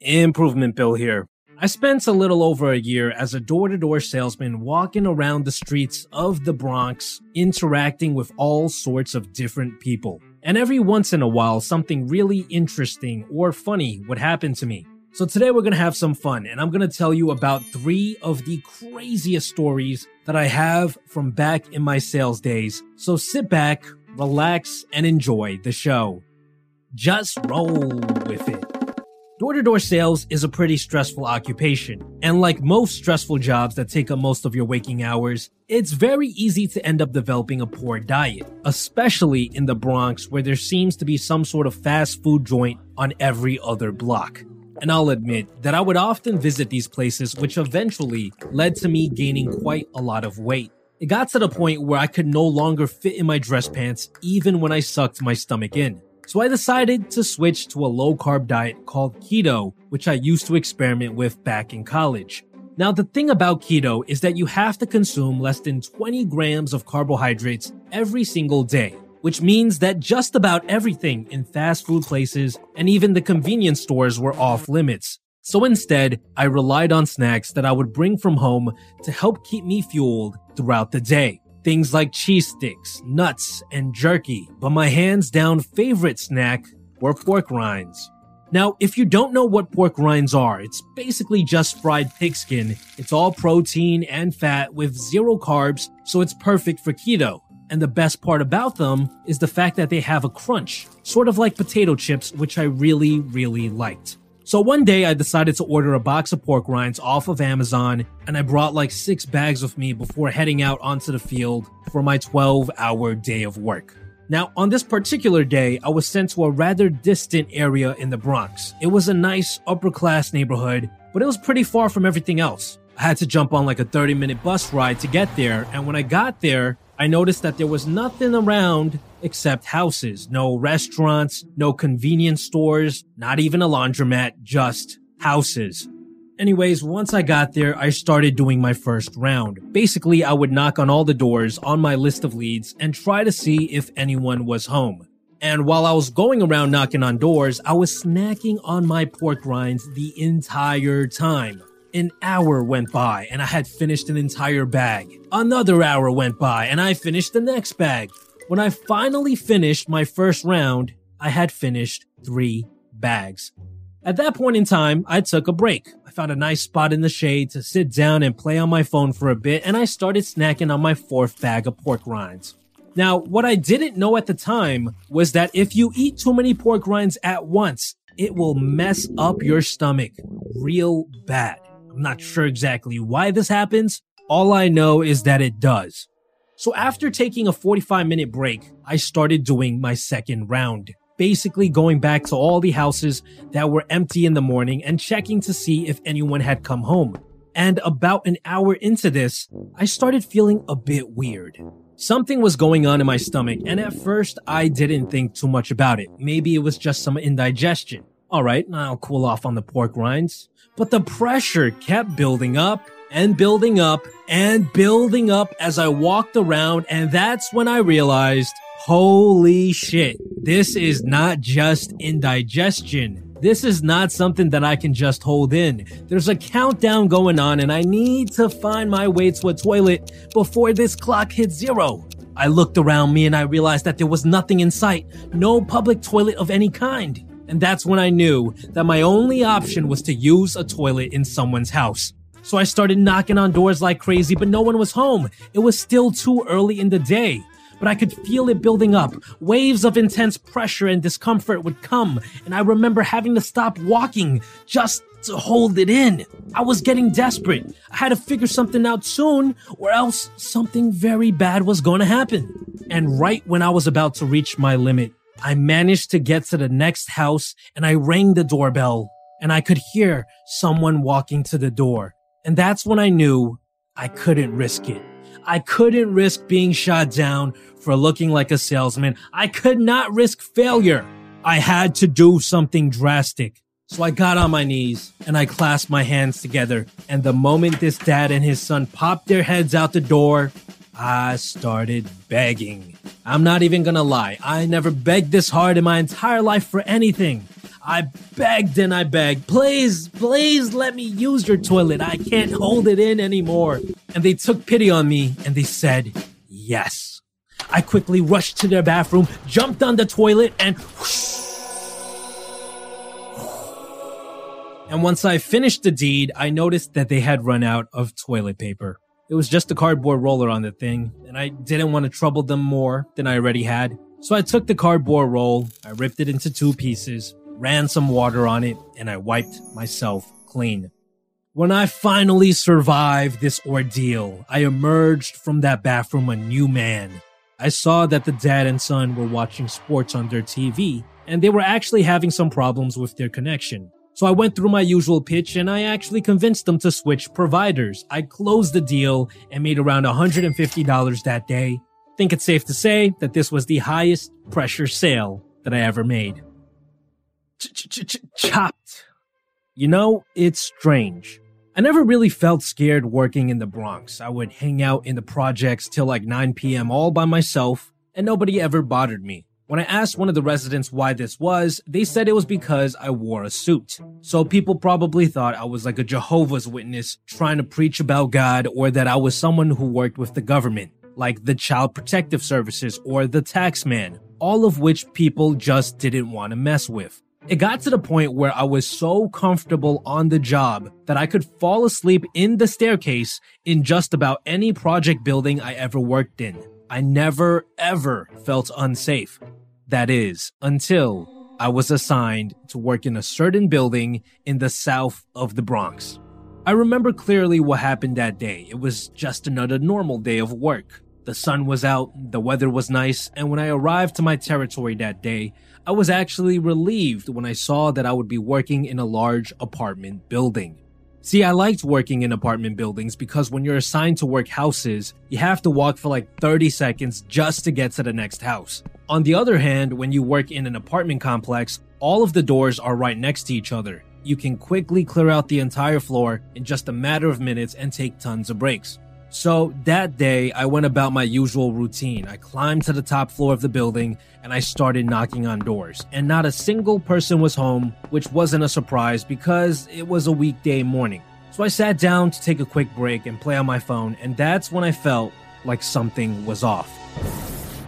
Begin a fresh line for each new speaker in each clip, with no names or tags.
Improvement Pill here. I spent a little over a year as a door to door salesman walking around the streets of the Bronx, interacting with all sorts of different people. And every once in a while, something really interesting or funny would happen to me. So today we're gonna have some fun, and I'm gonna tell you about three of the craziest stories that I have from back in my sales days. So sit back, relax, and enjoy the show. Just roll with it. Door to door sales is a pretty stressful occupation, and like most stressful jobs that take up most of your waking hours, it's very easy to end up developing a poor diet, especially in the Bronx where there seems to be some sort of fast food joint on every other block. And I'll admit that I would often visit these places, which eventually led to me gaining quite a lot of weight. It got to the point where I could no longer fit in my dress pants even when I sucked my stomach in. So I decided to switch to a low carb diet called keto, which I used to experiment with back in college. Now, the thing about keto is that you have to consume less than 20 grams of carbohydrates every single day, which means that just about everything in fast food places and even the convenience stores were off limits. So instead, I relied on snacks that I would bring from home to help keep me fueled throughout the day things like cheese sticks, nuts, and jerky, but my hands down favorite snack were pork rinds. Now, if you don't know what pork rinds are, it's basically just fried pig skin. It's all protein and fat with zero carbs, so it's perfect for keto. And the best part about them is the fact that they have a crunch, sort of like potato chips, which I really, really liked. So one day I decided to order a box of pork rinds off of Amazon and I brought like six bags with me before heading out onto the field for my 12 hour day of work. Now, on this particular day, I was sent to a rather distant area in the Bronx. It was a nice upper class neighborhood, but it was pretty far from everything else. I had to jump on like a 30 minute bus ride to get there, and when I got there, I noticed that there was nothing around except houses. No restaurants, no convenience stores, not even a laundromat, just houses. Anyways, once I got there, I started doing my first round. Basically, I would knock on all the doors on my list of leads and try to see if anyone was home. And while I was going around knocking on doors, I was snacking on my pork rinds the entire time. An hour went by and I had finished an entire bag. Another hour went by and I finished the next bag. When I finally finished my first round, I had finished three bags. At that point in time, I took a break. I found a nice spot in the shade to sit down and play on my phone for a bit, and I started snacking on my fourth bag of pork rinds. Now, what I didn't know at the time was that if you eat too many pork rinds at once, it will mess up your stomach real bad. I'm not sure exactly why this happens. All I know is that it does. So after taking a 45 minute break, I started doing my second round. Basically going back to all the houses that were empty in the morning and checking to see if anyone had come home. And about an hour into this, I started feeling a bit weird. Something was going on in my stomach, and at first I didn't think too much about it. Maybe it was just some indigestion. Alright, I'll cool off on the pork rinds. But the pressure kept building up and building up and building up as I walked around. And that's when I realized, holy shit, this is not just indigestion. This is not something that I can just hold in. There's a countdown going on and I need to find my way to a toilet before this clock hits zero. I looked around me and I realized that there was nothing in sight. No public toilet of any kind. And that's when I knew that my only option was to use a toilet in someone's house. So I started knocking on doors like crazy, but no one was home. It was still too early in the day. But I could feel it building up. Waves of intense pressure and discomfort would come, and I remember having to stop walking just to hold it in. I was getting desperate. I had to figure something out soon, or else something very bad was going to happen. And right when I was about to reach my limit, I managed to get to the next house and I rang the doorbell and I could hear someone walking to the door. And that's when I knew I couldn't risk it. I couldn't risk being shot down for looking like a salesman. I could not risk failure. I had to do something drastic. So I got on my knees and I clasped my hands together. And the moment this dad and his son popped their heads out the door, I started begging. I'm not even gonna lie, I never begged this hard in my entire life for anything. I begged and I begged, please, please let me use your toilet. I can't hold it in anymore. And they took pity on me and they said, yes. I quickly rushed to their bathroom, jumped on the toilet, and whoosh, And once I finished the deed, I noticed that they had run out of toilet paper. It was just a cardboard roller on the thing, and I didn't want to trouble them more than I already had. So I took the cardboard roll, I ripped it into two pieces, ran some water on it, and I wiped myself clean. When I finally survived this ordeal, I emerged from that bathroom a new man. I saw that the dad and son were watching sports on their TV, and they were actually having some problems with their connection. So I went through my usual pitch and I actually convinced them to switch providers. I closed the deal and made around $150 that day. Think it's safe to say that this was the highest pressure sale that I ever made. Chopped. You know, it's strange. I never really felt scared working in the Bronx. I would hang out in the projects till like 9 p.m. all by myself, and nobody ever bothered me. When I asked one of the residents why this was, they said it was because I wore a suit. So people probably thought I was like a Jehovah's Witness trying to preach about God or that I was someone who worked with the government, like the Child Protective Services or the taxman, all of which people just didn't want to mess with. It got to the point where I was so comfortable on the job that I could fall asleep in the staircase in just about any project building I ever worked in. I never ever felt unsafe. That is, until I was assigned to work in a certain building in the south of the Bronx. I remember clearly what happened that day. It was just another normal day of work. The sun was out, the weather was nice, and when I arrived to my territory that day, I was actually relieved when I saw that I would be working in a large apartment building. See, I liked working in apartment buildings because when you're assigned to work houses, you have to walk for like 30 seconds just to get to the next house. On the other hand, when you work in an apartment complex, all of the doors are right next to each other. You can quickly clear out the entire floor in just a matter of minutes and take tons of breaks. So that day, I went about my usual routine. I climbed to the top floor of the building and I started knocking on doors. And not a single person was home, which wasn't a surprise because it was a weekday morning. So I sat down to take a quick break and play on my phone, and that's when I felt like something was off.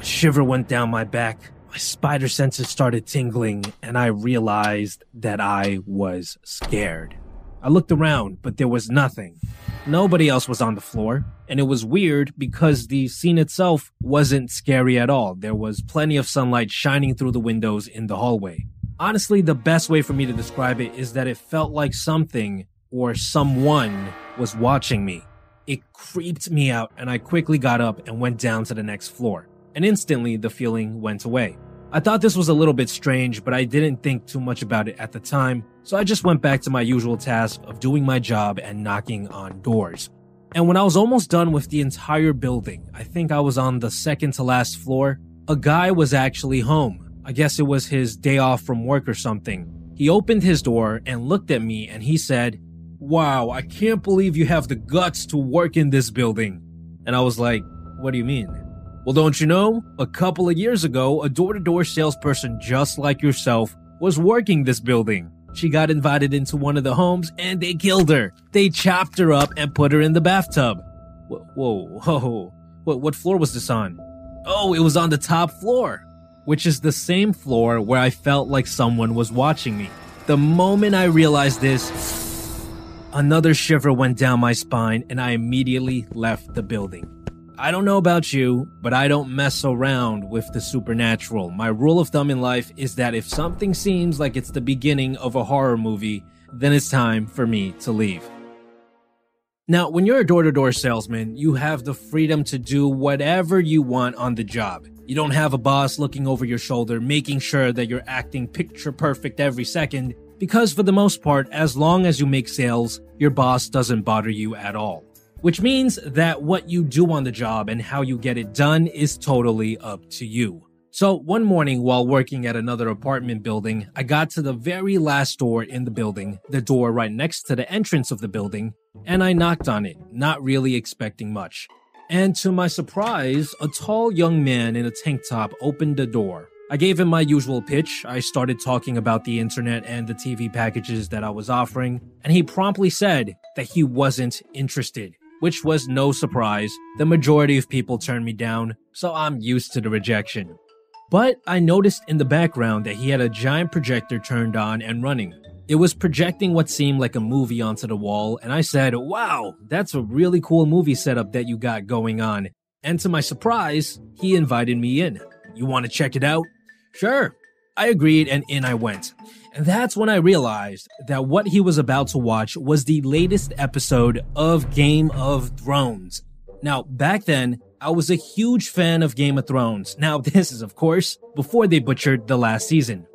A shiver went down my back. My spider senses started tingling, and I realized that I was scared. I looked around, but there was nothing. Nobody else was on the floor, and it was weird because the scene itself wasn't scary at all. There was plenty of sunlight shining through the windows in the hallway. Honestly, the best way for me to describe it is that it felt like something or someone was watching me. It creeped me out, and I quickly got up and went down to the next floor and instantly the feeling went away. I thought this was a little bit strange, but I didn't think too much about it at the time, so I just went back to my usual task of doing my job and knocking on doors. And when I was almost done with the entire building, I think I was on the second to last floor, a guy was actually home. I guess it was his day off from work or something. He opened his door and looked at me and he said, Wow, I can't believe you have the guts to work in this building. And I was like, What do you mean? Well, don't you know? A couple of years ago, a door to door salesperson just like yourself was working this building. She got invited into one of the homes and they killed her. They chopped her up and put her in the bathtub. Whoa, whoa. What, what floor was this on? Oh, it was on the top floor, which is the same floor where I felt like someone was watching me. The moment I realized this, another shiver went down my spine and I immediately left the building. I don't know about you, but I don't mess around with the supernatural. My rule of thumb in life is that if something seems like it's the beginning of a horror movie, then it's time for me to leave. Now, when you're a door to door salesman, you have the freedom to do whatever you want on the job. You don't have a boss looking over your shoulder, making sure that you're acting picture perfect every second, Because for the most part, as long as you make sales, your boss doesn't bother you at all. Which means that what you do on the job and how you get it done is totally up to you. So one morning while working at another apartment building, I got to the very last door in the building, the door right next to the entrance of the building, and I knocked on it, not really expecting much. And to my surprise, a tall young man in a tank top opened the door. I gave him my usual pitch. I started talking about the internet and the TV packages that I was offering, and he promptly said that he wasn't interested, which was no surprise. The majority of people turned me down, so I'm used to the rejection. But I noticed in the background that he had a giant projector turned on and running. It was projecting what seemed like a movie onto the wall, and I said, Wow, that's a really cool movie setup that you got going on. And to my surprise, he invited me in. You want to check it out? Sure. I agreed, and in I went. That's when I realized that what he was about to watch was the latest episode of Game of Thrones. Now, back then, I was a huge fan of Game of Thrones. Now, this is, of course, before they butchered the last season.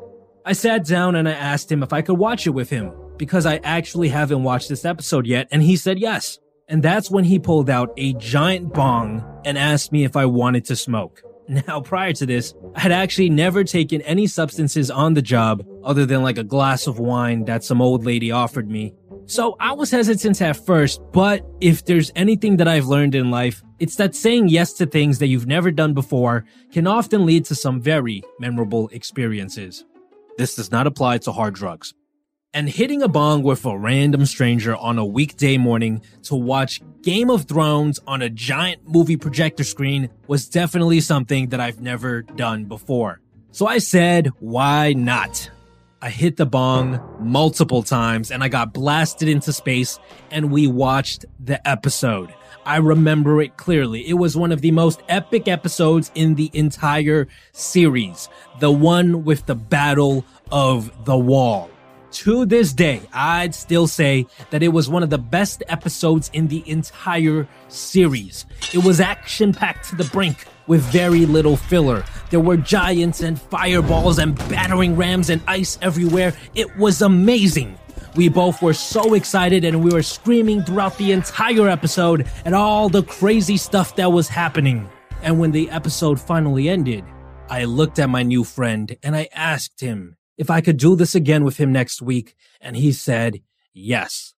I sat down and I asked him if I could watch it with him, because I actually haven't watched this episode yet, and he said yes. And that's when he pulled out a giant bong and asked me if I wanted to smoke. Now, prior to this, I had actually never taken any substances on the job other than like a glass of wine that some old lady offered me. So I was hesitant at first, but if there's anything that I've learned in life, it's that saying yes to things that you've never done before can often lead to some very memorable experiences. This does not apply to hard drugs. And hitting a bong with a random stranger on a weekday morning to watch Game of Thrones on a giant movie projector screen was definitely something that I've never done before. So I said, why not? I hit the bong multiple times and I got blasted into space and we watched the episode. I remember it clearly. It was one of the most epic episodes in the entire series. The one with the Battle of the Wall. To this day, I'd still say that it was one of the best episodes in the entire series. It was action packed to the brink with very little filler. There were giants and fireballs and battering rams and ice everywhere. It was amazing. We both were so excited and we were screaming throughout the entire episode at all the crazy stuff that was happening. And when the episode finally ended, I looked at my new friend and I asked him if I could do this again with him next week, and he said yes.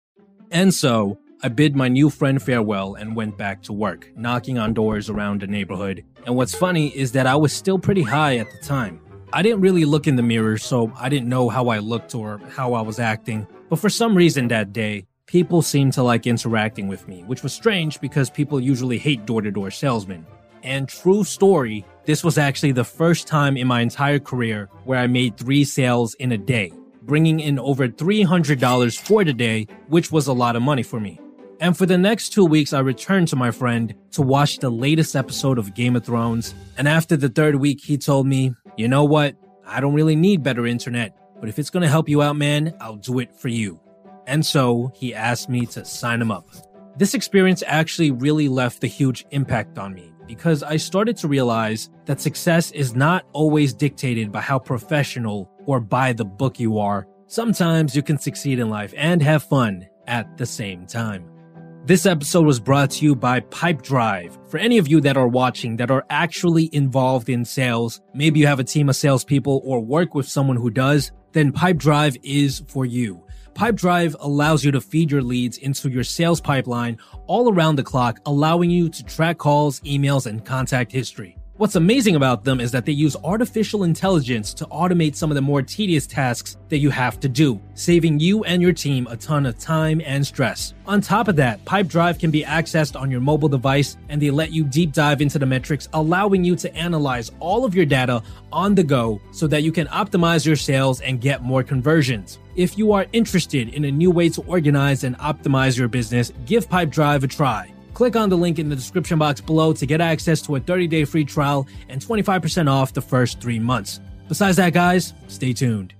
And so, I bid my new friend farewell and went back to work, knocking on doors around the neighborhood. And what's funny is that I was still pretty high at the time. I didn't really look in the mirror, so I didn't know how I looked or how I was acting. But for some reason that day, people seemed to like interacting with me, which was strange because people usually hate door to door salesmen. And true story, this was actually the first time in my entire career where I made three sales in a day, bringing in over $300 for the day, which was a lot of money for me. And for the next two weeks, I returned to my friend to watch the latest episode of Game of Thrones. And after the third week, he told me, you know what? I don't really need better internet. But if it's going to help you out, man, I'll do it for you. And so he asked me to sign him up. This experience actually really left a huge impact on me because I started to realize that success is not always dictated by how professional or by the book you are. Sometimes you can succeed in life and have fun at the same time. This episode was brought to you by Pipedrive. For any of you that are watching that are actually involved in sales, maybe you have a team of salespeople or work with someone who does, then Pipedrive is for you. Pipedrive allows you to feed your leads into your sales pipeline all around the clock, allowing you to track calls, emails, and contact history. What's amazing about them is that they use artificial intelligence to automate some of the more tedious tasks that you have to do, saving you and your team a ton of time and stress. On top of that, Pipedrive can be accessed on your mobile device and they let you deep dive into the metrics, allowing you to analyze all of your data on the go so that you can optimize your sales and get more conversions. If you are interested in a new way to organize and optimize your business, give Pipedrive a try. Click on the link in the description box below to get access to a 30 day free trial and 25% off the first three months. Besides that, guys, stay tuned.